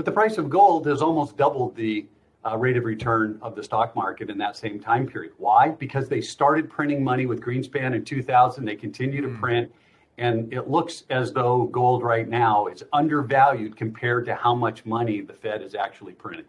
But the price of gold has almost doubled the uh, rate of return of the stock market in that same time period. Why? Because they started printing money with Greenspan in 2000. They continue to mm. print. And it looks as though gold right now is undervalued compared to how much money the Fed is actually printing.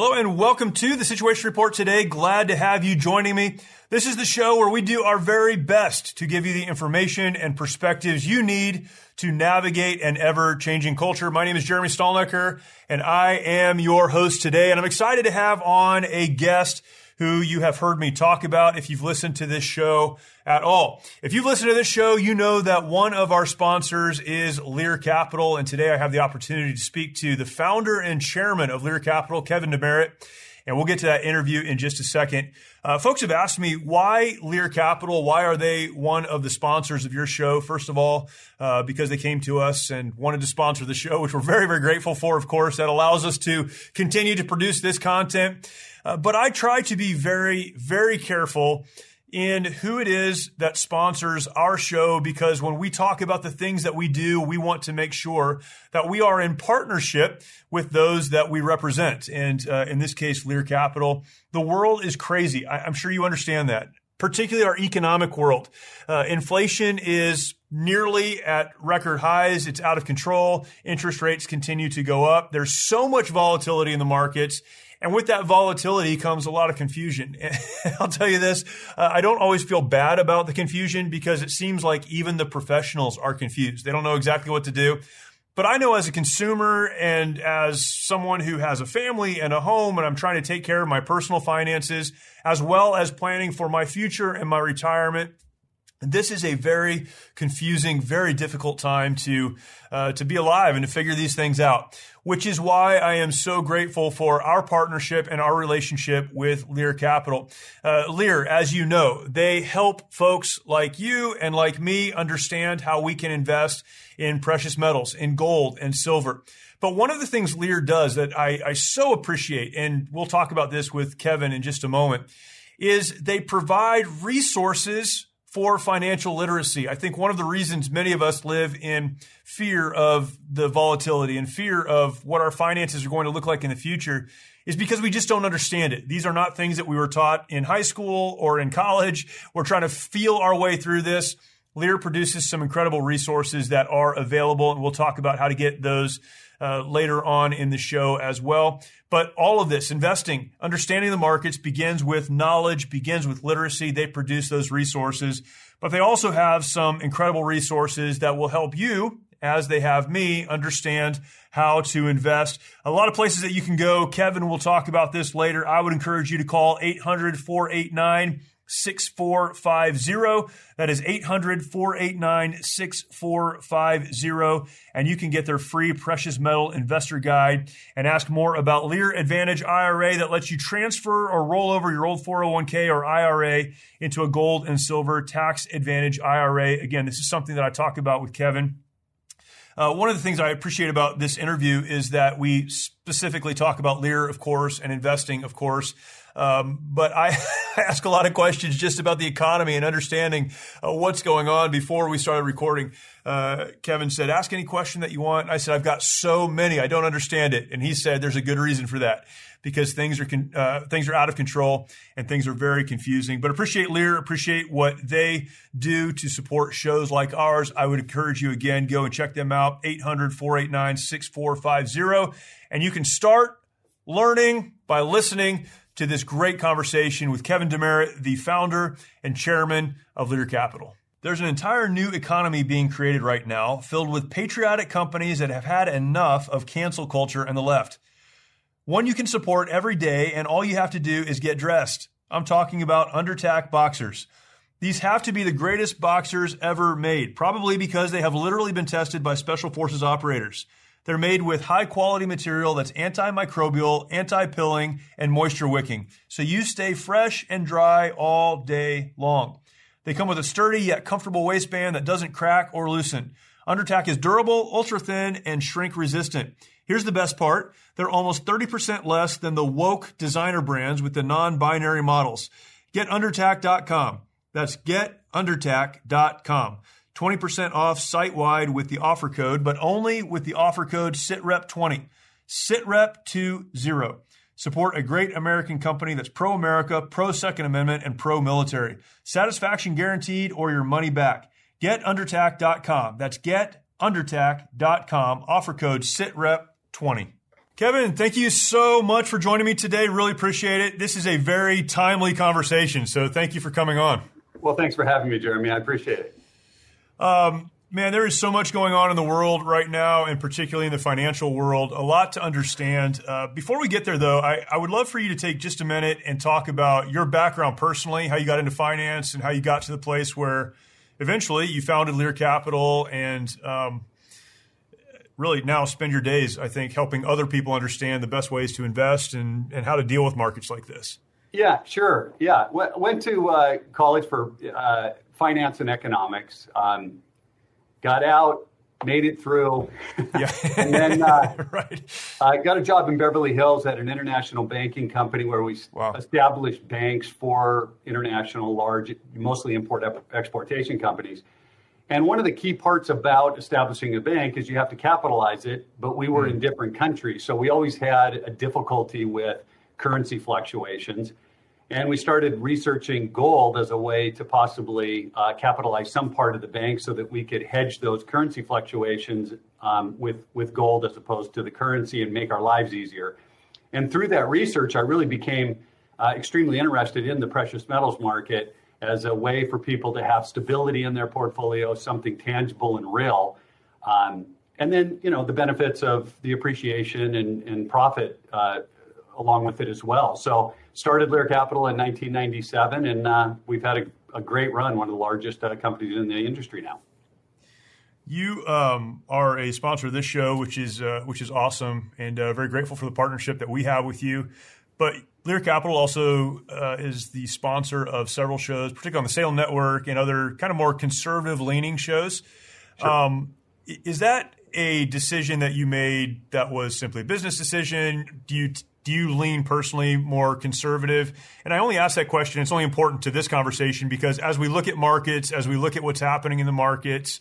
Hello and welcome to the Situation Report today. Glad to have you joining me. This is the show where we do our very best to give you the information and perspectives you need to navigate an ever changing culture. My name is Jeremy Stalnecker and I am your host today. And I'm excited to have on a guest who you have heard me talk about if you've listened to this show at all. If you've listened to this show, you know that one of our sponsors is Lear Capital. And today I have the opportunity to speak to the founder and chairman of Lear Capital, Kevin DeMeritt. And we'll get to that interview in just a second. Uh, folks have asked me why Lear Capital? Why are they one of the sponsors of your show? First of all, uh, because they came to us and wanted to sponsor the show, which we're very, very grateful for, of course. That allows us to continue to produce this content. Uh, but I try to be very, very careful in who it is that sponsors our show because when we talk about the things that we do, we want to make sure that we are in partnership with those that we represent. And uh, in this case, Lear Capital. The world is crazy. I- am sure you understand that, particularly our economic world. Uh, inflation is nearly at record highs. It's out of control. Interest rates continue to go up. There's so much volatility in the markets. And with that volatility comes a lot of confusion. I'll tell you this, uh, I don't always feel bad about the confusion because it seems like even the professionals are confused. They don't know exactly what to do. But I know as a consumer and as someone who has a family and a home and I'm trying to take care of my personal finances as well as planning for my future and my retirement, this is a very confusing, very difficult time to uh, to be alive and to figure these things out. Which is why I am so grateful for our partnership and our relationship with Lear Capital. Uh, Lear, as you know, they help folks like you and like me understand how we can invest in precious metals, in gold and silver. But one of the things Lear does that I, I so appreciate, and we'll talk about this with Kevin in just a moment, is they provide resources for financial literacy. I think one of the reasons many of us live in fear of the volatility and fear of what our finances are going to look like in the future is because we just don't understand it. These are not things that we were taught in high school or in college. We're trying to feel our way through this. Lear produces some incredible resources that are available, and we'll talk about how to get those uh, later on in the show as well. But all of this, investing, understanding the markets begins with knowledge, begins with literacy. They produce those resources, but they also have some incredible resources that will help you as they have me understand how to invest. A lot of places that you can go. Kevin will talk about this later. I would encourage you to call 800 489 6450. That is 800 489 6450. And you can get their free precious metal investor guide and ask more about Lear Advantage IRA that lets you transfer or roll over your old 401k or IRA into a gold and silver tax advantage IRA. Again, this is something that I talk about with Kevin. Uh, one of the things I appreciate about this interview is that we specifically talk about Lear, of course, and investing, of course. Um, but I ask a lot of questions just about the economy and understanding uh, what's going on before we started recording. Uh, Kevin said, ask any question that you want. I said, I've got so many. I don't understand it. And he said, there's a good reason for that because things are, con- uh, things are out of control and things are very confusing, but appreciate Lear, appreciate what they do to support shows like ours. I would encourage you again, go and check them out. 800 489 6450. And you can start learning by listening to this great conversation with Kevin DeMeritt, the founder and chairman of Lear Capital. There's an entire new economy being created right now filled with patriotic companies that have had enough of cancel culture and the left. One you can support every day, and all you have to do is get dressed. I'm talking about Undertac boxers. These have to be the greatest boxers ever made, probably because they have literally been tested by Special Forces operators. They're made with high quality material that's antimicrobial, anti pilling, and moisture wicking, so you stay fresh and dry all day long. They come with a sturdy yet comfortable waistband that doesn't crack or loosen. Undertac is durable, ultra thin, and shrink resistant. Here's the best part. They're almost 30% less than the woke designer brands with the non-binary models. Get undertac.com. That's getundertac.com. 20% off site wide with the offer code, but only with the offer code SITREP20. SITREP20. Support a great American company that's pro America, pro Second Amendment, and pro military. Satisfaction guaranteed or your money back. GetUndertac.com. That's GetUndertac.com. Offer code SITREP20. Kevin, thank you so much for joining me today. Really appreciate it. This is a very timely conversation, so thank you for coming on. Well, thanks for having me, Jeremy. I appreciate it. Um, man, there is so much going on in the world right now, and particularly in the financial world. A lot to understand. Uh, before we get there, though, I, I, would love for you to take just a minute and talk about your background personally, how you got into finance, and how you got to the place where eventually you founded Lear Capital and um, really now spend your days, I think, helping other people understand the best ways to invest and, and how to deal with markets like this. Yeah, sure. Yeah, went to uh, college for uh, finance and economics. Um, got out, made it through, yeah. and then uh, right. I got a job in Beverly Hills at an international banking company where we wow. established banks for international, large, mostly import exportation companies. And one of the key parts about establishing a bank is you have to capitalize it, but we were mm. in different countries. So we always had a difficulty with currency fluctuations. And we started researching gold as a way to possibly uh, capitalize some part of the bank so that we could hedge those currency fluctuations um, with, with gold as opposed to the currency and make our lives easier. And through that research, I really became uh, extremely interested in the precious metals market as a way for people to have stability in their portfolio, something tangible and real. Um, and then, you know, the benefits of the appreciation and, and profit uh, along with it as well. So, started Lear Capital in 1997, and uh, we've had a, a, great run, one of the largest uh, companies in the industry now. You um, are a sponsor of this show, which is uh, which is awesome, and uh, very grateful for the partnership that we have with you. But Lear Capital also uh, is the sponsor of several shows, particularly on the Salem Network and other kind of more conservative leaning shows. Sure. Um, is that a decision that you made that was simply a business decision? Do you do you lean personally more conservative? And I only ask that question. It's only important to this conversation because as we look at markets, as we look at what's happening in the markets,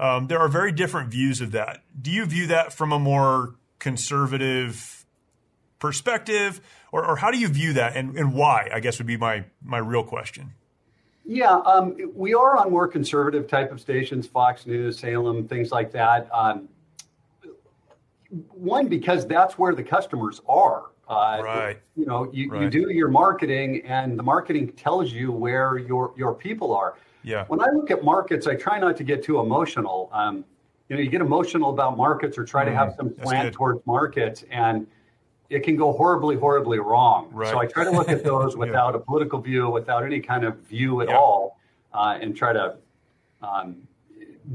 um, there are very different views of that. Do you view that from a more conservative perspective? or, or how do you view that, and, and why? I guess would be my my real question. Yeah, um, we are on more conservative type of stations, Fox News, Salem, things like that. Um, one because that's where the customers are. Uh, right. You know, you, right. you do your marketing, and the marketing tells you where your your people are. Yeah. When I look at markets, I try not to get too emotional. Um, you know, you get emotional about markets or try mm, to have some plan towards markets, and it can go horribly, horribly wrong. Right. So I try to look at those without yeah. a political view, without any kind of view at yeah. all, uh, and try to um,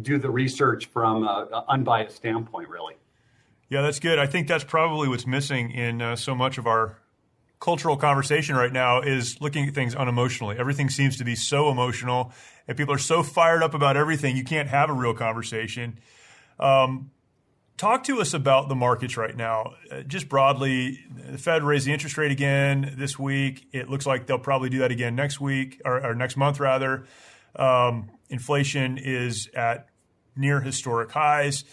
do the research from an unbiased standpoint, really. Yeah, that's good. I think that's probably what's missing in uh, so much of our cultural conversation right now is looking at things unemotionally. Everything seems to be so emotional, and people are so fired up about everything, you can't have a real conversation. Um, Talk to us about the markets right now. Uh, just broadly, the Fed raised the interest rate again this week. It looks like they'll probably do that again next week or, or next month, rather. Um, inflation is at near historic highs.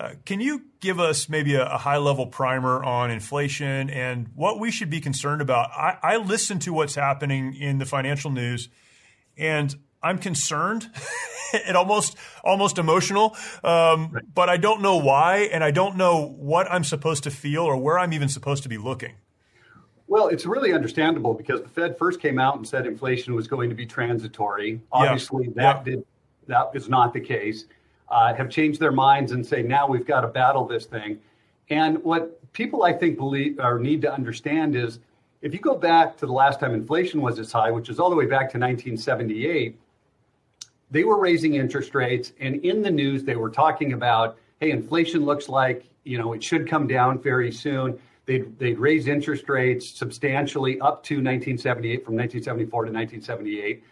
Uh, can you give us maybe a, a, high level primer on inflation and what we should be concerned about? I, I listen to what's happening in the financial news, and I'm concerned and almost almost emotional, um, right. but I don't know why, and I don't know what I'm supposed to feel or where I'm even supposed to be looking. Well, it's really understandable because the Fed first came out and said inflation was going to be transitory. Obviously, yeah. that yeah. did that is not the case. Uh, have changed their minds and say now we've got to battle this thing. And what people I think believe or need to understand is if you go back to the last time inflation was this high, which is all the way back to 1978, they were raising interest rates, and in the news they were talking about, hey, inflation looks like you know it should come down very soon. They'd, they'd raise interest rates substantially up to 1978, from 1974 to 1978.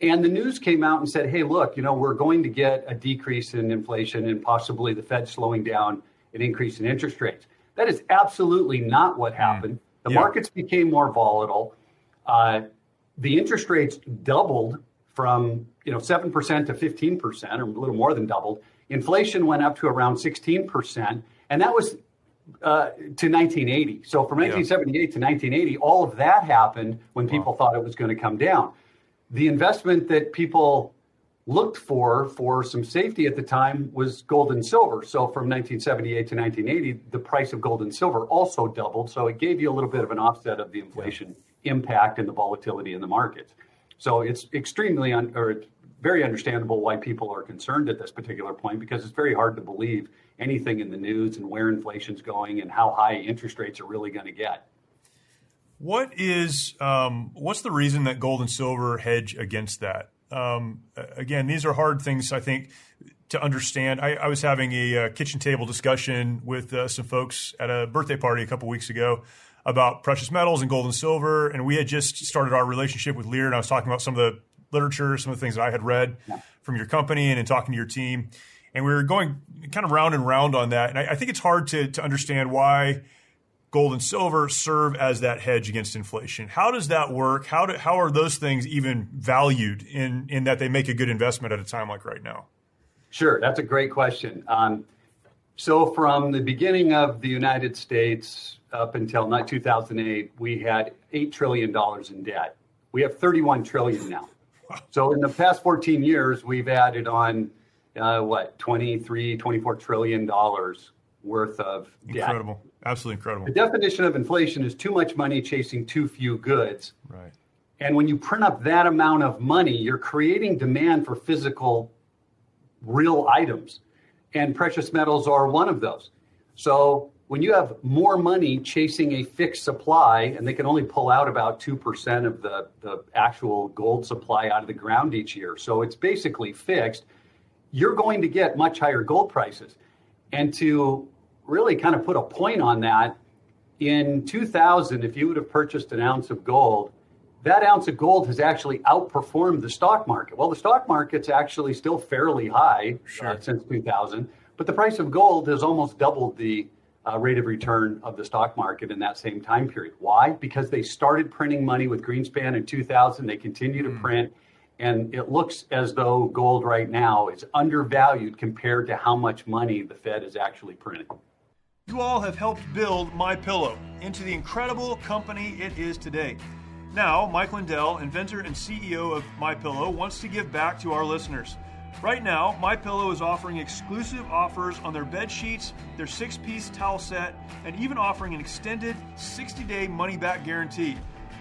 And the news came out and said, hey, look, you know, we're going to get a decrease in inflation and possibly the Fed slowing down an increase in interest rates. That is absolutely not what hmm. happened. The yeah. markets became more volatile. Uh, the interest rates doubled from you know seven percent to fifteen percent, or a little more than doubled. Inflation went up to around sixteen percent, and that was uh, to 1980. So from 1978 yeah. to 1980, all of that happened when people wow. thought it was going to come down. The investment that people looked for for some safety at the time was gold and silver. So from 1978 to 1980, the price of gold and silver also doubled. So it gave you a little bit of an offset of the inflation yeah. impact and the volatility in the markets. So it's extremely un- or very understandable why people are concerned at this particular point because it's very hard to believe anything in the news and where inflation's going and how high interest rates are really going to get. What is um, what's the reason that gold and silver hedge against that? Um, again, these are hard things, I think, to understand. I, I was having a, uh, kitchen table discussion with uh, some folks at a birthday party a couple weeks ago about precious metals and gold and silver, and we had just started our relationship with Lear, and I was talking about some of the literature, some of the things that I had read yeah. from your company, and in talking to your team, and we were going kind of round and round on that. And I, I think it's hard to to understand why gold and silver serve as that hedge against inflation. How does that work? How do, how are those things even valued in in that they make a good investment at a time like right now? Sure, that's a great question. Um, so from the beginning of the United States up until 2008, we had eight trillion dollars in debt. We have 31 trillion now. So in the past 14 years, we've added on uh, what 23, 24 trillion dollars worth of debt. Incredible. Absolutely incredible. The definition of inflation is too much money chasing too few goods. Right. And when you print up that amount of money, you're creating demand for physical, real items. And precious metals are one of those. So when you have more money chasing a fixed supply, and they can only pull out about 2% of the, the actual gold supply out of the ground each year, so it's basically fixed, you're going to get much higher gold prices. And to really kind of put a point on that. In 2000, if you would have purchased an ounce of gold, that ounce of gold has actually outperformed the stock market. Well, the stock market's actually still fairly high uh, sure. uh, since 2000, but the price of gold has almost doubled the uh, rate of return of the stock market in that same time period. Why? Because they started printing money with Greenspan in 2000. They continue to mm. print, and it looks as though gold right now is undervalued compared to how much money the Fed is actually printing. You all have helped build My Pillow into the incredible company it is today. Now, Mike Lindell, inventor and CEO of My Pillow, wants to give back to our listeners. Right now, My Pillow is offering exclusive offers on their bed sheets, their six-piece towel set, and even offering an extended 60-day money-back guarantee.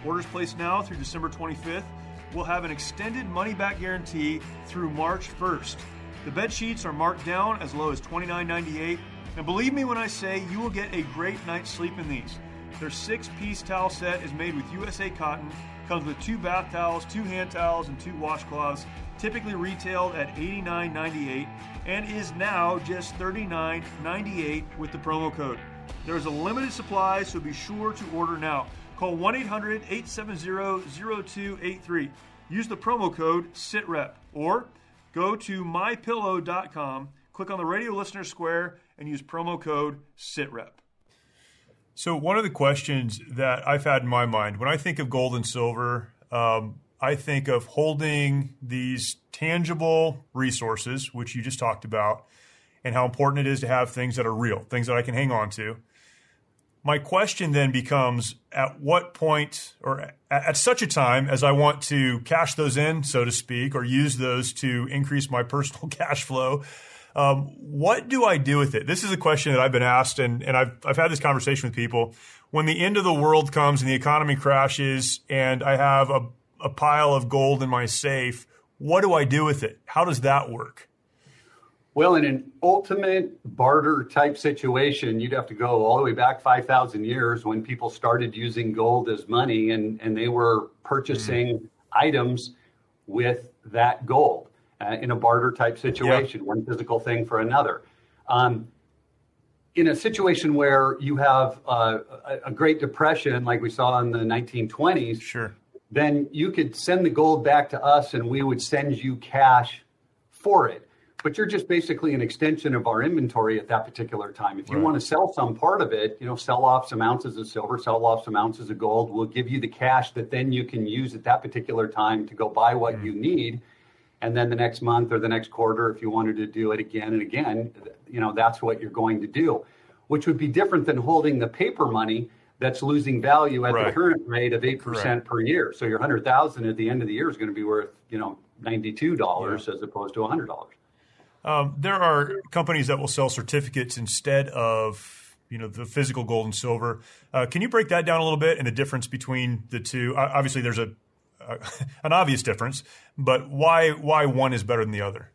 Orders placed now through December 25th will have an extended money-back guarantee through March 1st. The bed sheets are marked down as low as $29.98 and believe me when I say you will get a great night's sleep in these. Their six piece towel set is made with USA cotton, comes with two bath towels, two hand towels, and two washcloths, typically retailed at $89.98 and is now just $39.98 with the promo code. There is a limited supply, so be sure to order now. Call 1 800 870 0283. Use the promo code SITREP or go to mypillow.com, click on the radio listener square and use promo code SITREP. So, one of the questions that I've had in my mind when I think of gold and silver, um, I think of holding these tangible resources, which you just talked about, and how important it is to have things that are real, things that I can hang on to. My question then becomes at what point or at such a time as I want to cash those in, so to speak, or use those to increase my personal cash flow, um, what do I do with it? This is a question that I've been asked, and, and I've, I've had this conversation with people. When the end of the world comes and the economy crashes, and I have a, a pile of gold in my safe, what do I do with it? How does that work? Well, in an ultimate barter type situation, you'd have to go all the way back 5,000 years when people started using gold as money and, and they were purchasing mm. items with that gold uh, in a barter type situation, one physical thing for another. Um, in a situation where you have uh, a, a, Great Depression, like we saw in the 1920s, sure. then you could send the gold back to us and we would send you cash for it but you're just basically an extension of our inventory at that particular time. If you right. want to sell some part of it, you know, sell off some ounces of silver, sell off some ounces of gold, we'll give you the cash that then you can use at that particular time to go buy what mm. you need. And then the next month or the next quarter, if you wanted to do it again and again, you know, that's what you're going to do, which would be different than holding the paper money that's losing value at right. the current rate of 8% Correct. per year. So your 100,000 at the end of the year is going to be worth, you know, $92 yeah. as opposed to $100. Um, there are companies that will sell certificates instead of you know the physical gold and silver. Uh, can you break that down a little bit and the difference between the two? Uh, obviously, there's a an obvious difference, but why why one is better than the other?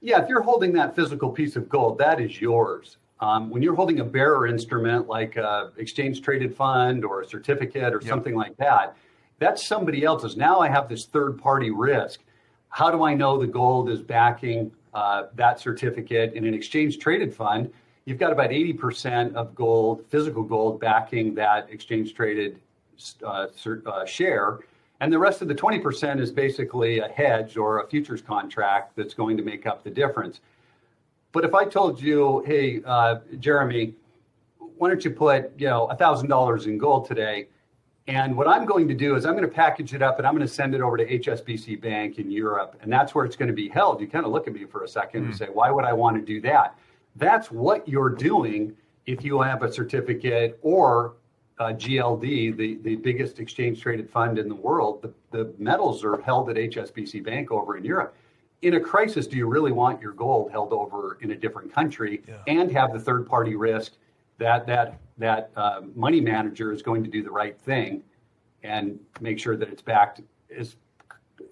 Yeah, if you're holding that physical piece of gold, that is yours. Um, when you're holding a bearer instrument like a exchange traded fund or a certificate or yep. something like that, that's somebody else's. Now I have this third party risk. How do I know the gold is backing uh, that certificate in an exchange traded fund, you've got about 80% of gold, physical gold, backing that exchange traded uh, uh, share. And the rest of the 20% is basically a hedge or a futures contract that's going to make up the difference. But if I told you, hey, uh, Jeremy, why don't you put you know $1,000 in gold today? And what I'm going to do is I'm going to package it up and I'm going to send it over to HSBC Bank in Europe. And that's where it's going to be held. You kind of look at me for a second mm. and hmm. say, why would I want to do that? That's what you're doing if you have a certificate or a GLD, the, the biggest exchange traded fund in the world. The, the metals are held at HSBC Bank over in Europe. In a crisis, do you really want your gold held over in a different country yeah. and have the third party risk that that that uh, money manager is going to do the right thing and make sure that it's backed as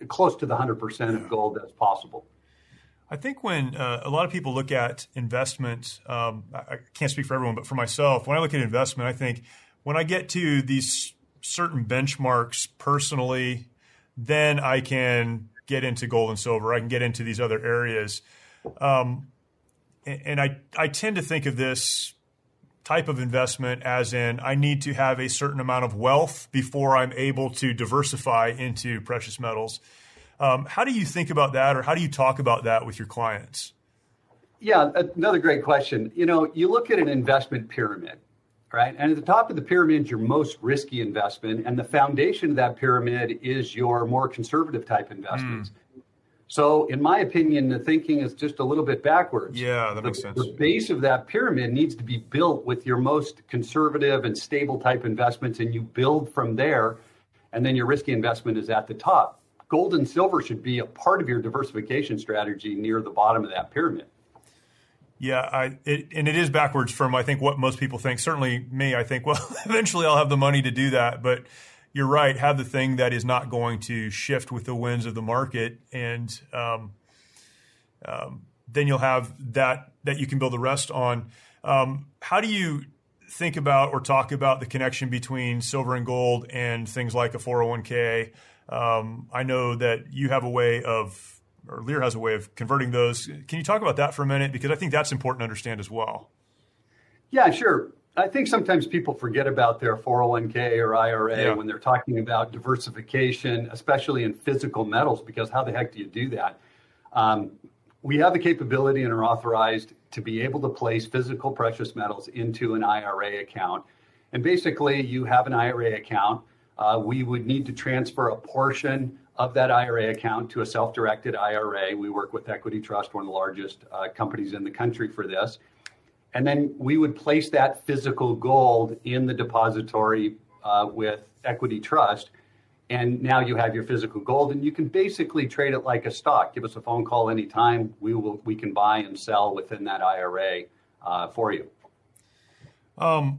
close to the 100% of gold as possible. I think when uh, a lot of people look at investment, um, I can't speak for everyone, but for myself, when I look at investment, I think when I get to these certain benchmarks personally, then I can get into gold and silver. I can get into these other areas. Um, and, I, I tend to think of this type of investment, as in I need to have a certain amount of wealth before I'm able to diversify into precious metals. Um, how do you think about that, or how do you talk about that with your clients? Yeah, another great question. You know, you look at an investment pyramid, right? And at the top of the pyramid is your most risky investment, and the foundation of that pyramid is your more conservative type investments. Mm. So, in my opinion, the thinking is just a little bit backwards. Yeah, that the, makes sense. The base of that pyramid needs to be built with your most conservative and stable type investments, and you build from there, and then your risky investment is at the top. Gold and silver should be a part of your diversification strategy near the bottom of that pyramid. Yeah, I, it, and it is backwards from I think what most people think. Certainly, me, I think, well, eventually I'll have the money to do that, but you're right, have the thing that is not going to shift with the winds of the market, and um, um, then you'll have that that you can build the rest on. Um, how do you think about or talk about the connection between silver and gold and things like a 401k? Um, I know that you have a way of, or Lear has a way of converting those. Can you talk about that for a minute? Because I think that's important to understand as well. Yeah, sure. I think sometimes people forget about their 401k or IRA yeah. when they're talking about diversification, especially in physical metals, because how the heck do you do that? Um, we have the capability and are authorized to be able to place physical precious metals into an IRA account. And basically, you have an IRA account. Uh, we would need to transfer a portion of that IRA account to a self directed IRA. We work with Equity Trust, one of the largest uh, companies in the country for this. And then we would place that physical gold in the depository uh, with Equity Trust. And now you have your physical gold, and you can basically trade it like a stock. Give us a phone call anytime. We will we can buy and sell within that IRA uh, for you. Um.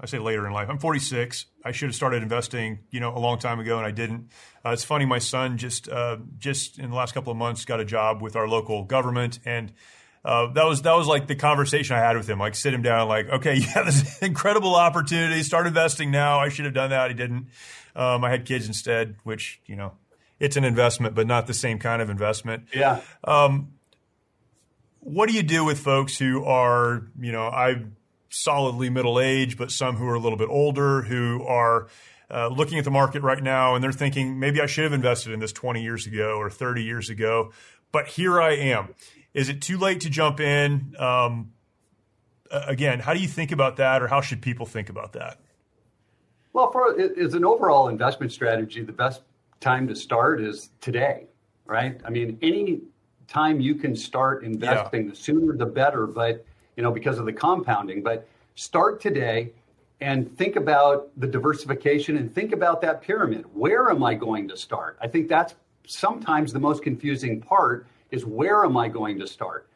I say later in life, I'm 46. I should have started investing, you know, a long time ago and I didn't. Uh, it's funny, my son just, uh, just in the last couple of months got a job with our local government and uh, that was that was like the conversation I had with him. Like sit him down, like, okay, you have this incredible opportunity. Start investing now. I should have done that. I didn't. Um, I had kids instead, which you know, it's an investment, but not the same kind of investment. Yeah. Um, what do you do with folks who are, you know, I'm solidly middle age, but some who are a little bit older who are uh, looking at the market right now and they're thinking maybe I should have invested in this 20 years ago or 30 years ago, but here I am. Is it too late to jump in? Um, again, how do you think about that, or how should people think about that? Well, for as an overall investment strategy, the best time to start is today, right? I mean, any time you can start investing, yeah. the sooner the better. But you know, because of the compounding. But start today and think about the diversification and think about that pyramid. Where am I going to start? I think that's sometimes the most confusing part is where am I going to start?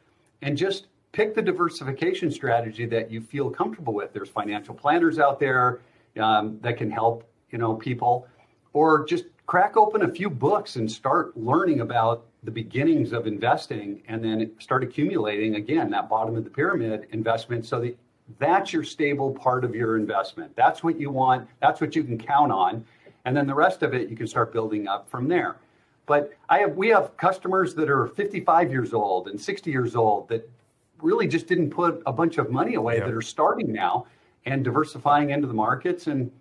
And just pick the diversification strategy that you feel comfortable with. There's financial planners out there um, that can help you know people, or just crack open a few books and start learning about the beginnings of investing, and then start accumulating again that bottom of the pyramid investment so that that's your stable part of your investment. That's what you want. That's what you can count on, and then the rest of it you can start building up from there. But I have we have customers that are 55 years old and 60 years old that really just didn't put a bunch of money away yeah. that are starting now and diversifying into the markets and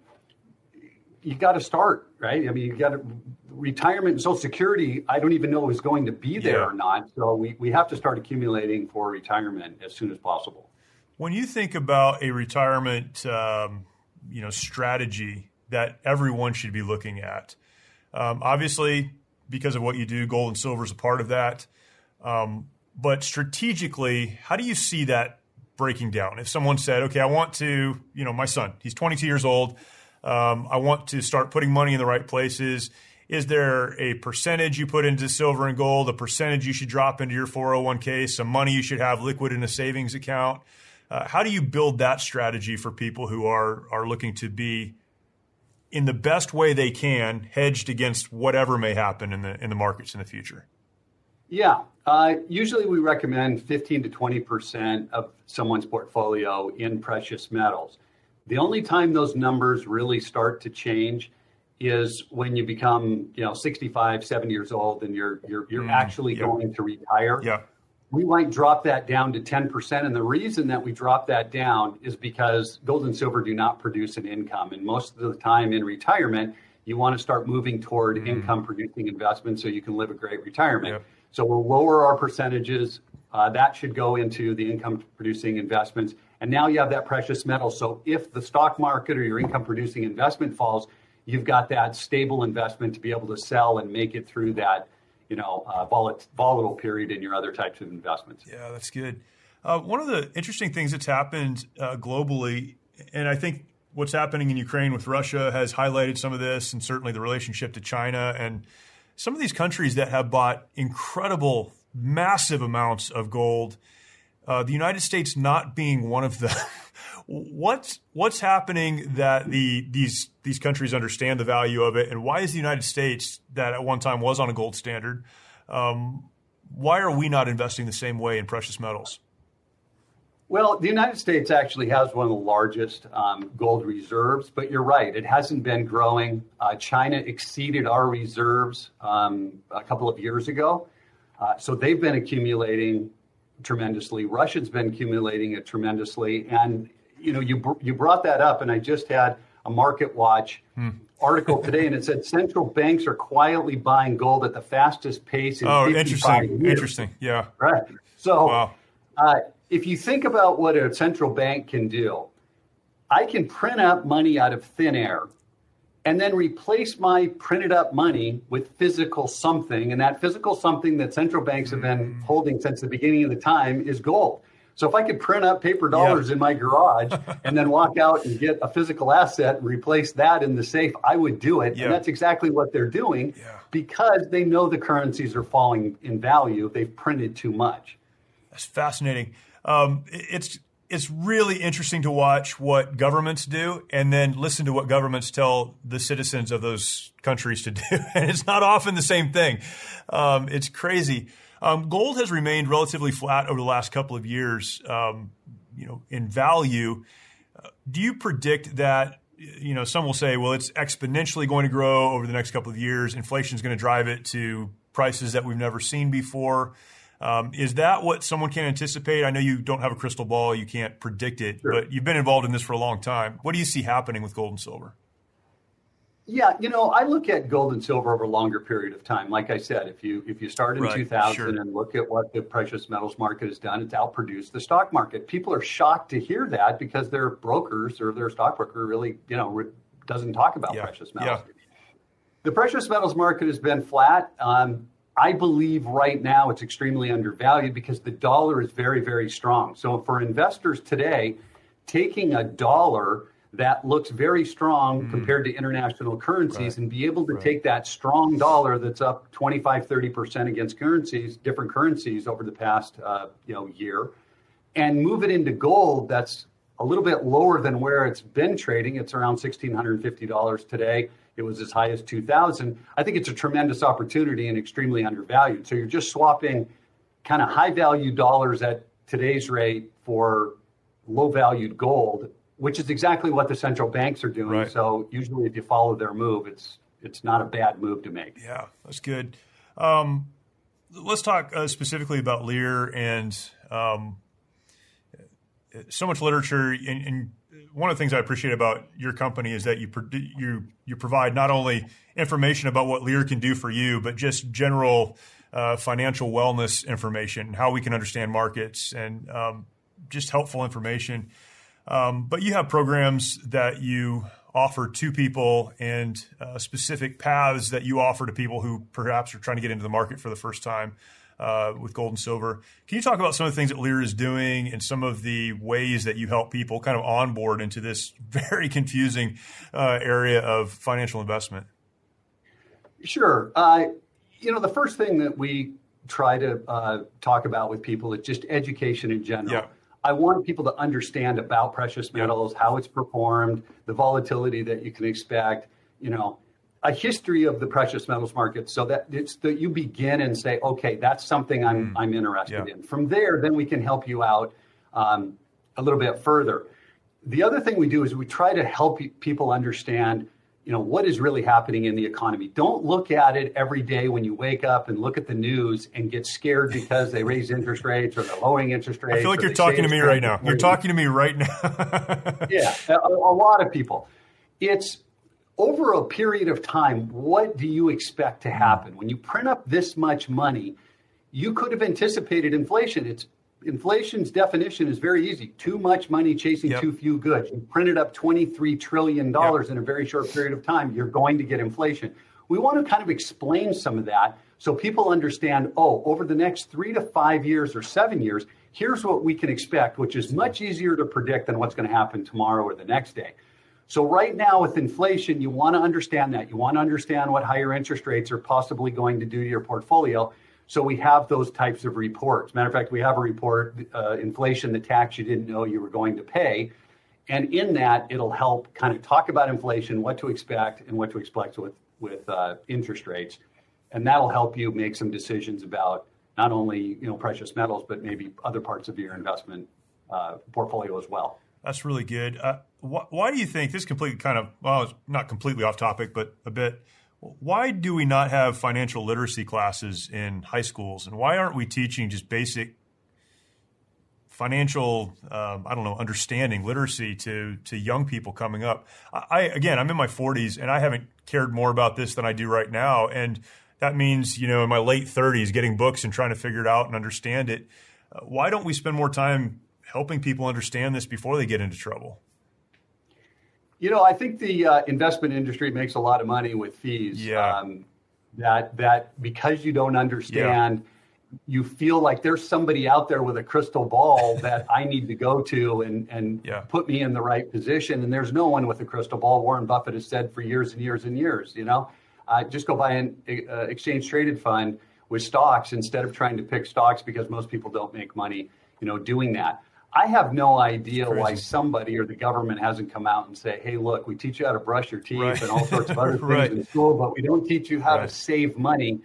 you got to start right i mean you got to retirement and social security i don't even know is going to be there yeah. or not so we, we have to start accumulating for retirement as soon as possible when you think about a retirement um, you know strategy that everyone should be looking at um, obviously because of what you do. Gold and silver is a part of that. Um, but strategically, how do you see that breaking down? If someone said, okay, I want to, you know, my son, he's 22 years old. Um, I want to start putting money in the right places. Is there a percentage you put into silver and gold, a percentage you should drop into your 401k, some money you should have liquid in a savings account? Uh, how do you build that strategy for people who are, are looking to be in the best way they can, hedged against whatever may happen in the in the markets in the future? Yeah, uh, usually we recommend 15 to 20 percent of someone's portfolio in precious metals. The only time those numbers really start to change is when you become, you know, 65, 70 years old and you're you're you're mm, actually going to retire. Yeah we might drop that down to 10%. And the reason that we drop that down is because gold and silver do not produce an income. And most of the time in retirement, you want to start moving toward mm. income producing investments so you can live a great retirement. So we'll lower our percentages. Uh, that should go into the income producing investments. And now you have that precious metal. So if the stock market or your income producing investment falls, you've got that stable investment to be able to sell and make it through that you know, uh, volatile period in your other types of investments. Yeah, that's good. Uh, one of the interesting things that's happened uh, globally, and I think what's happening in Ukraine with Russia has highlighted some of this, and certainly the relationship to China and some of these countries that have bought incredible, massive amounts of gold. Uh, the United States not being one of the what's what's happening that the these these countries understand the value of it, and why is the United States that at one time was on a gold standard? Um, why are we not investing the same way in precious metals? Well, the United States actually has one of the largest um, gold reserves, but you're right, it hasn't been growing. Uh, China exceeded our reserves um, a couple of years ago. Uh, so they've been accumulating tremendously. Russia's been accumulating it tremendously. And, you know, you, you brought that up, and I just had a Market Watch hmm. article today, and it said central banks are quietly buying gold at the fastest pace in oh, interesting. Years. Interesting. Yeah. Right. So, wow. uh, if you think about what a central bank can do, I can print up money out of thin air and then replace my printed up money with physical something. And that physical something that central banks have been mm. holding since the beginning of the time is gold. So if I could print up paper dollars in my garage and then walk out and get a physical asset and replace that in the safe, I would do it. And that's exactly what they're doing yeah. because they know the currencies are falling in value. They've printed too much. That's fascinating um, it's it's really interesting to watch what governments do and then listen to what governments tell the citizens of those countries to do. and it's not often the same thing. Um, it's crazy. Um, gold has remained relatively flat over the last couple of years, um, you know, in value. Uh, do you predict that? You know, some will say, well, it's exponentially going to grow over the next couple of years. Inflation is going to drive it to prices that we've never seen before. Um, is that what someone can anticipate? I know you don't have a crystal ball, you can't predict it, sure. but you've been involved in this for a long time. What do you see happening with gold and silver? Yeah, you know, I look at gold and silver over a longer period of time. Like I said, if you if you start in right, 2000 sure. and look at what the precious metals market has done, it's outproduced the stock market. People are shocked to hear that because their brokers or their stockbroker really, you know, re- doesn't talk about yeah. precious metals. Yeah. The precious metals market has been flat. Um, I believe right now it's extremely undervalued because the dollar is very, very strong. So for investors today, taking a dollar that looks very strong mm. compared to international currencies right. and be able to right. take that strong dollar that's up 25 30% against currencies different currencies over the past uh, you know year and move it into gold that's a little bit lower than where it's been trading it's around $1650 today it was as high as 2000. I think it's a tremendous opportunity and extremely undervalued. So you're just swapping kind of high value dollars at today's rate for low valued gold, which is exactly what the central banks are doing. Right. So usually if you follow their move, it's it's not a bad move to make. Yeah, that's good. Um, let's talk uh, specifically about Lear and um, so much literature and, and one of the things I appreciate about your company is that you you you provide not only information about what Lear can do for you, but just general uh, financial wellness information, how we can understand markets, and um, just helpful information. Um, but you have programs that you offer to people and uh, specific paths that you offer to people who perhaps are trying to get into the market for the first time uh, with gold and silver. Can you talk about some of the things that Lear is doing and some of the ways that you help people kind of onboard into this very confusing uh, area of financial investment? Sure. Uh, you know, the first thing that we try to uh, talk about with people is just education in general. Yeah. I want people to understand about precious metals, how it's performed, the volatility that you can expect. You know, a history of the precious metals market so that it's that you begin and say, okay, that's something I'm, mm. I'm interested yeah. in. From there, then we can help you out um, a little bit further. The other thing we do is we try to help people understand, you know, what is really happening in the economy. Don't look at it every day when you wake up and look at the news and get scared because they raise interest rates or they're lowering interest rates. I feel like you're talking to me right now. You're talking to me right now. yeah, a, a lot of people. It's over a period of time, what do you expect to happen? When you print up this much money, you could have anticipated inflation. It's inflation's definition is very easy. Too much money chasing yep. too few goods. You printed up $23 trillion yep. in a very short period of time, you're going to get inflation. We want to kind of explain some of that so people understand oh, over the next three to five years or seven years, here's what we can expect, which is much easier to predict than what's going to happen tomorrow or the next day. So right now with inflation, you want to understand that. You want to understand what higher interest rates are possibly going to do to your portfolio. So we have those types of reports. Matter of fact, we have a report, uh, inflation, the tax you didn't know you were going to pay. And in that, it'll help kind of talk about inflation, what to expect, and what to expect with, with uh, interest rates. And that'll help you make some decisions about not only you know precious metals, but maybe other parts of your investment uh, portfolio as well. That's really good. Uh, wh- why do you think this completely kind of well, it's not completely off topic, but a bit? Why do we not have financial literacy classes in high schools, and why aren't we teaching just basic financial, um, I don't know, understanding, literacy to to young people coming up? I again, I'm in my 40s, and I haven't cared more about this than I do right now, and that means you know in my late 30s, getting books and trying to figure it out and understand it. Uh, why don't we spend more time helping people understand this before they get into trouble? You know, I think the uh, investment industry makes a lot of money with fees. Yeah. Um, that that because you don't understand, yeah. you feel like there's somebody out there with a crystal ball that I need to go to and and yeah. put me in the right position. And there's no one with a crystal ball. Warren Buffett has said for years and years and years. You know, uh, just go buy an uh, exchange traded fund with stocks instead of trying to pick stocks because most people don't make money. You know, doing that. I have no idea why somebody or the government hasn't come out and say, "Hey, look, we teach you how to brush your teeth right. and all sorts of other things right. in school, but we don't teach you how right. to save money."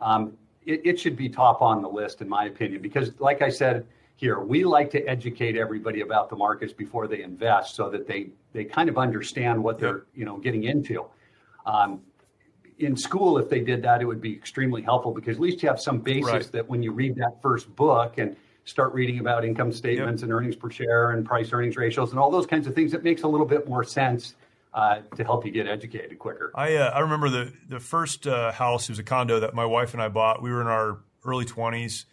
Um, it, it, should be top on the list, in my opinion, because, like I said here, we like to educate everybody about the markets before they invest, so that they they kind of understand what they're you know getting into. Um, in school, if they did that, it would be extremely helpful because at least you have some basis that when you read that first book and start reading about income statements yep. and earnings per share and price earnings ratios and all those kinds of things, it makes a little bit more sense uh, to help you get educated quicker. I uh, I remember the the first uh, house it was a condo that my wife and I bought. We were in our early twenties,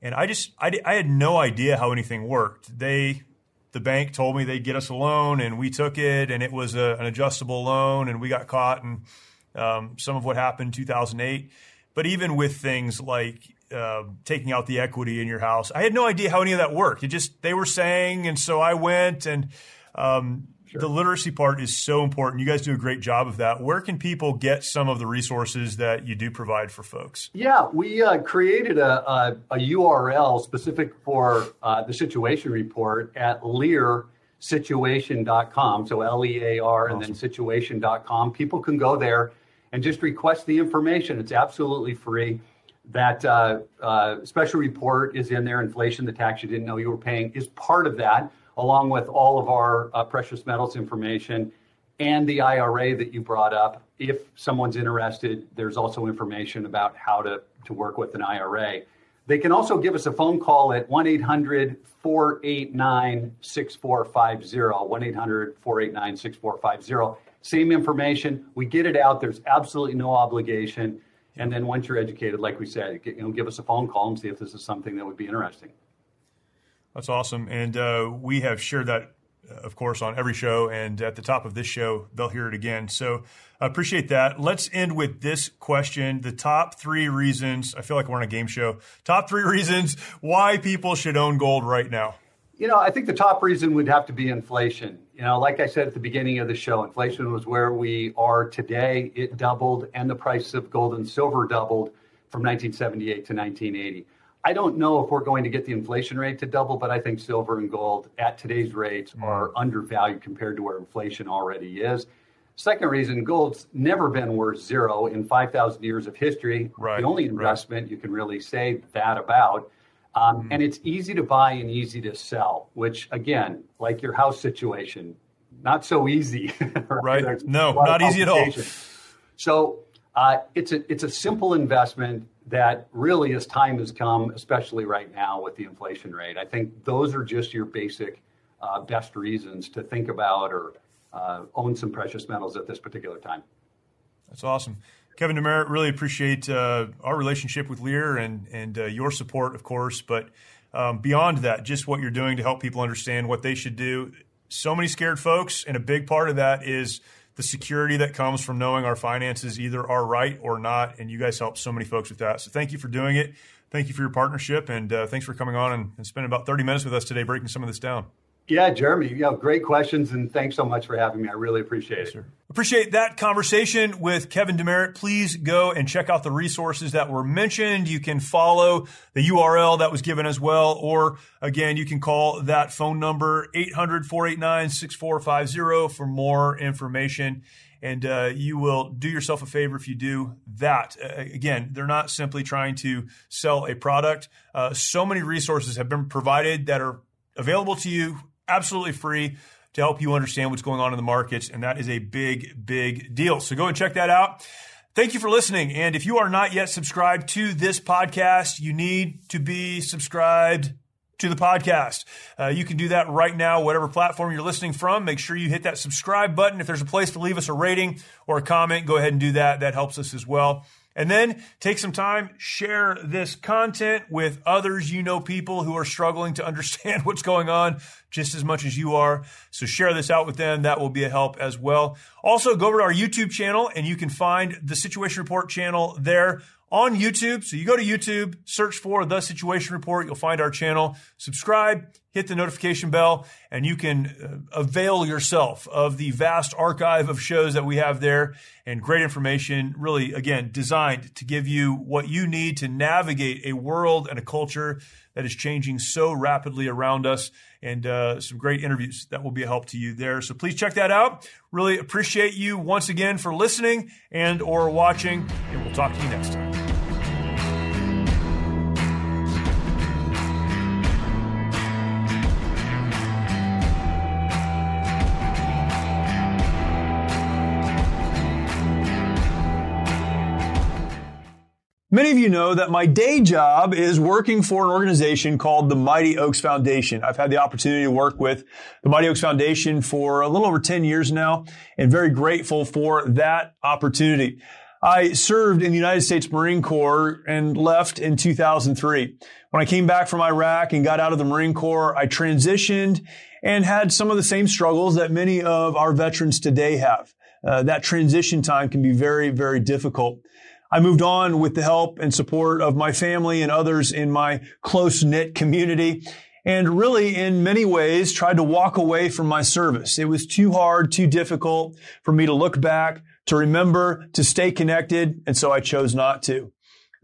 and I just I, I had no idea how anything worked. They the bank told me they'd get us a loan, and we took it, and it was a, an adjustable loan, and we got caught in um, some of what happened in 2008. But even with things like uh, taking out the equity in your house. I had no idea how any of that worked. It just they were saying, and so I went. And um, sure. the literacy part is so important. You guys do a great job of that. Where can people get some of the resources that you do provide for folks? Yeah, we uh, created a, a, a, URL specific for uh, the situation report at Lear situation.com. So L E A R and then situation.com. People can go there and just request the information. It's absolutely free. That uh, uh, special report is in there. Inflation, the tax you didn't know you were paying, is part of that, along with all of our uh, precious metals information and the IRA that you brought up. If someone's interested, there's also information about how to, to work with an IRA. They can also give us a phone call at 1 800 489 6450. 1 800 489 6450. Same information. We get it out. There's absolutely no obligation. And then once you're educated, like we said, you know, give us a phone call and see if this is something that would be interesting. That's awesome. And uh, we have shared that, uh, of course, on every show. And at the top of this show, they'll hear it again. So I appreciate that. Let's end with this question the top three reasons. I feel like we're on a game show. Top three reasons why people should own gold right now. You know, I think the top reason would have to be inflation. You know, like I said at the beginning of the show, inflation was where we are today. It doubled, and the price of gold and silver doubled from 1978 to 1980. I don't know if we're going to get the inflation rate to double, but I think silver and gold at today's rates mm. are undervalued compared to where inflation already is. Second reason, gold's never been worth zero in 5,000 years of history. Right, the only investment right. you can really say that about. Um, mm-hmm. And it's easy to buy and easy to sell, which again, like your house situation, not so easy. right? right. No, not easy at all. So uh, it's a it's a simple investment that really, as time has come, especially right now with the inflation rate, I think those are just your basic uh, best reasons to think about or uh, own some precious metals at this particular time. That's awesome. Kevin DeMeritt, really appreciate uh, our relationship with Lear and and uh, your support, of course. But um, beyond that, just what you're doing to help people understand what they should do. So many scared folks, and a big part of that is the security that comes from knowing our finances either are right or not. And you guys help so many folks with that. So thank you for doing it. Thank you for your partnership, and uh, thanks for coming on and, and spending about 30 minutes with us today, breaking some of this down. Yeah, Jeremy, you know, great questions, and thanks so much for having me. I really appreciate yes, it. Sir. Appreciate that conversation with Kevin DeMeritt. Please go and check out the resources that were mentioned. You can follow the URL that was given as well, or again, you can call that phone number 800 489 6450 for more information. And uh, you will do yourself a favor if you do that. Uh, again, they're not simply trying to sell a product. Uh, so many resources have been provided that are available to you absolutely free to help you understand what's going on in the markets. And that is a big, big deal. So go and check that out. Thank you for listening. And if you are not yet subscribed to this podcast, you need to be subscribed to the podcast. Uh, you can do that right now, whatever platform you're listening from. Make sure you hit that subscribe button. If there's a place to leave us a rating or a comment, go ahead and do that. That helps us as well. And then take some time, share this content with others. You know, people who are struggling to understand what's going on just as much as you are. So share this out with them. That will be a help as well. Also, go over to our YouTube channel and you can find the Situation Report channel there on YouTube. So you go to YouTube, search for The Situation Report. You'll find our channel. Subscribe, hit the notification bell, and you can uh, avail yourself of the vast archive of shows that we have there and great information, really, again, designed to give you what you need to navigate a world and a culture that is changing so rapidly around us and uh, some great interviews that will be a help to you there. So please check that out. Really appreciate you once again for listening and or watching, and we'll talk to you next time. Many of you know that my day job is working for an organization called the Mighty Oaks Foundation. I've had the opportunity to work with the Mighty Oaks Foundation for a little over 10 years now and very grateful for that opportunity. I served in the United States Marine Corps and left in 2003. When I came back from Iraq and got out of the Marine Corps, I transitioned and had some of the same struggles that many of our veterans today have. Uh, that transition time can be very, very difficult. I moved on with the help and support of my family and others in my close knit community and really in many ways tried to walk away from my service. It was too hard, too difficult for me to look back, to remember, to stay connected. And so I chose not to.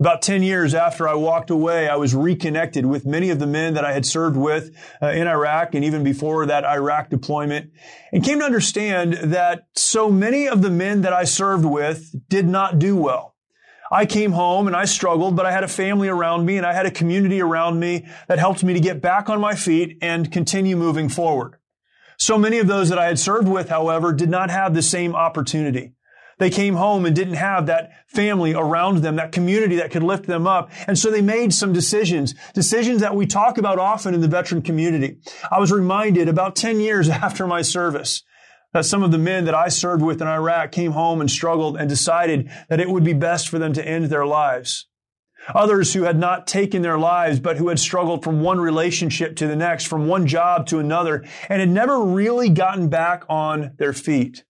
About 10 years after I walked away, I was reconnected with many of the men that I had served with uh, in Iraq and even before that Iraq deployment and came to understand that so many of the men that I served with did not do well. I came home and I struggled, but I had a family around me and I had a community around me that helped me to get back on my feet and continue moving forward. So many of those that I had served with, however, did not have the same opportunity. They came home and didn't have that family around them, that community that could lift them up. And so they made some decisions, decisions that we talk about often in the veteran community. I was reminded about 10 years after my service that some of the men that I served with in Iraq came home and struggled and decided that it would be best for them to end their lives. Others who had not taken their lives, but who had struggled from one relationship to the next, from one job to another, and had never really gotten back on their feet.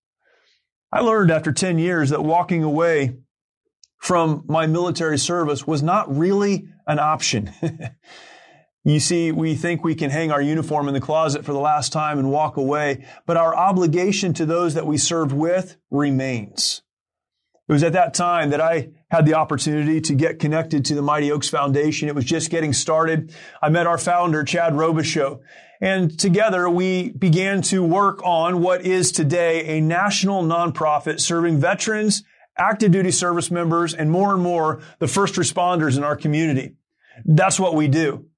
I learned after 10 years that walking away from my military service was not really an option. You see, we think we can hang our uniform in the closet for the last time and walk away, but our obligation to those that we served with remains. It was at that time that I had the opportunity to get connected to the Mighty Oaks Foundation. It was just getting started. I met our founder, Chad Robichaux, and together we began to work on what is today a national nonprofit serving veterans, active duty service members, and more and more the first responders in our community. That's what we do.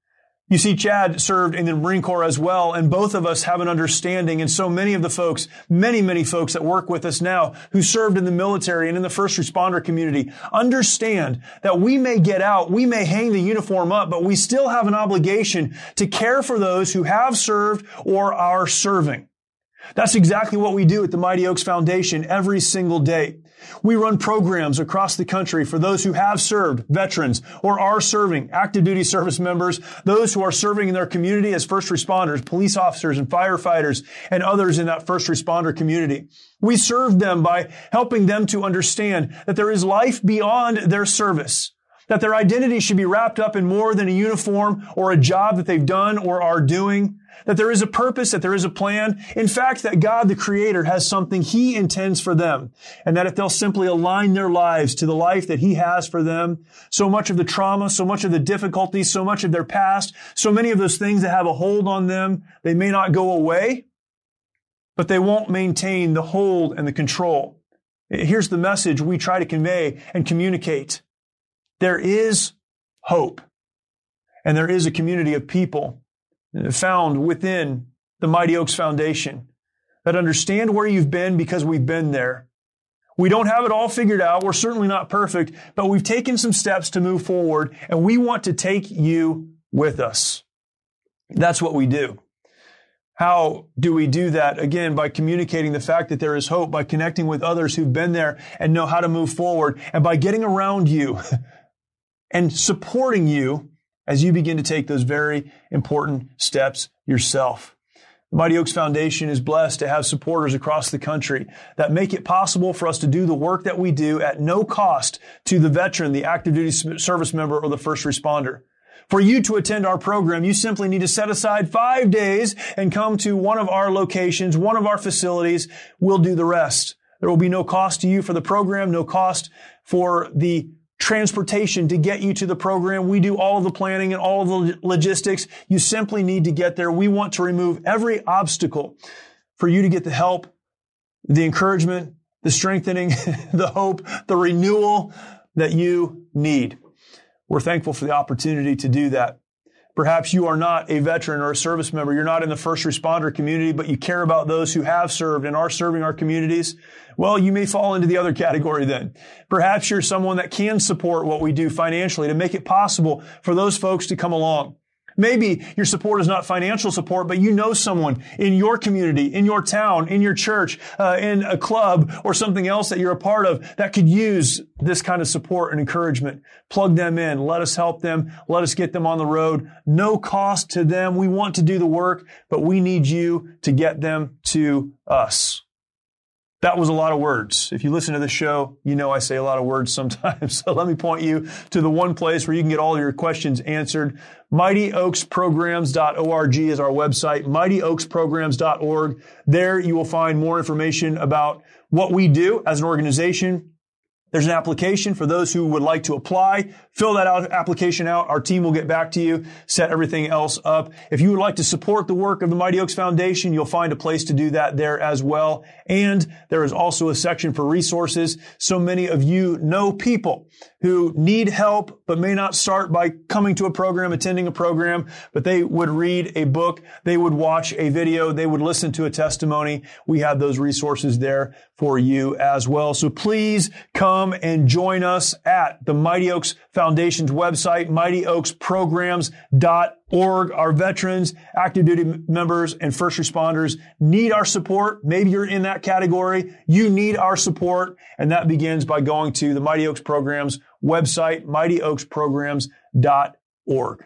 You see, Chad served in the Marine Corps as well, and both of us have an understanding. And so many of the folks, many, many folks that work with us now who served in the military and in the first responder community understand that we may get out, we may hang the uniform up, but we still have an obligation to care for those who have served or are serving. That's exactly what we do at the Mighty Oaks Foundation every single day. We run programs across the country for those who have served, veterans, or are serving, active duty service members, those who are serving in their community as first responders, police officers and firefighters, and others in that first responder community. We serve them by helping them to understand that there is life beyond their service that their identity should be wrapped up in more than a uniform or a job that they've done or are doing, that there is a purpose, that there is a plan. In fact, that God, the creator, has something he intends for them. And that if they'll simply align their lives to the life that he has for them, so much of the trauma, so much of the difficulties, so much of their past, so many of those things that have a hold on them, they may not go away, but they won't maintain the hold and the control. Here's the message we try to convey and communicate. There is hope. And there is a community of people found within the Mighty Oaks Foundation that understand where you've been because we've been there. We don't have it all figured out. We're certainly not perfect, but we've taken some steps to move forward and we want to take you with us. That's what we do. How do we do that? Again, by communicating the fact that there is hope, by connecting with others who've been there and know how to move forward, and by getting around you and supporting you as you begin to take those very important steps yourself. The Mighty Oaks Foundation is blessed to have supporters across the country that make it possible for us to do the work that we do at no cost to the veteran, the active duty service member, or the first responder. For you to attend our program, you simply need to set aside five days and come to one of our locations, one of our facilities. We'll do the rest. There will be no cost to you for the program, no cost for the transportation to get you to the program. We do all of the planning and all of the logistics. You simply need to get there. We want to remove every obstacle for you to get the help, the encouragement, the strengthening, the hope, the renewal that you need. We're thankful for the opportunity to do that. Perhaps you are not a veteran or a service member. You're not in the first responder community, but you care about those who have served and are serving our communities. Well, you may fall into the other category then. Perhaps you're someone that can support what we do financially to make it possible for those folks to come along. Maybe your support is not financial support, but you know someone in your community, in your town, in your church, uh, in a club, or something else that you're a part of that could use this kind of support and encouragement. Plug them in. Let us help them. Let us get them on the road. No cost to them. We want to do the work, but we need you to get them to us. That was a lot of words. If you listen to the show, you know I say a lot of words sometimes. So let me point you to the one place where you can get all your questions answered. MightyOaksPrograms.org is our website, MightyOaksPrograms.org. There you will find more information about what we do as an organization, there's an application for those who would like to apply. Fill that out, application out. Our team will get back to you, set everything else up. If you would like to support the work of the Mighty Oaks Foundation, you'll find a place to do that there as well. And there is also a section for resources. So many of you know people who need help, but may not start by coming to a program, attending a program, but they would read a book, they would watch a video, they would listen to a testimony. We have those resources there for you as well. So please come and join us at the Mighty Oaks Foundation's website, mightyoaksprograms.org. Our veterans, active duty members, and first responders need our support. Maybe you're in that category. You need our support. And that begins by going to the Mighty Oaks Programs website, mightyoaksprograms.org.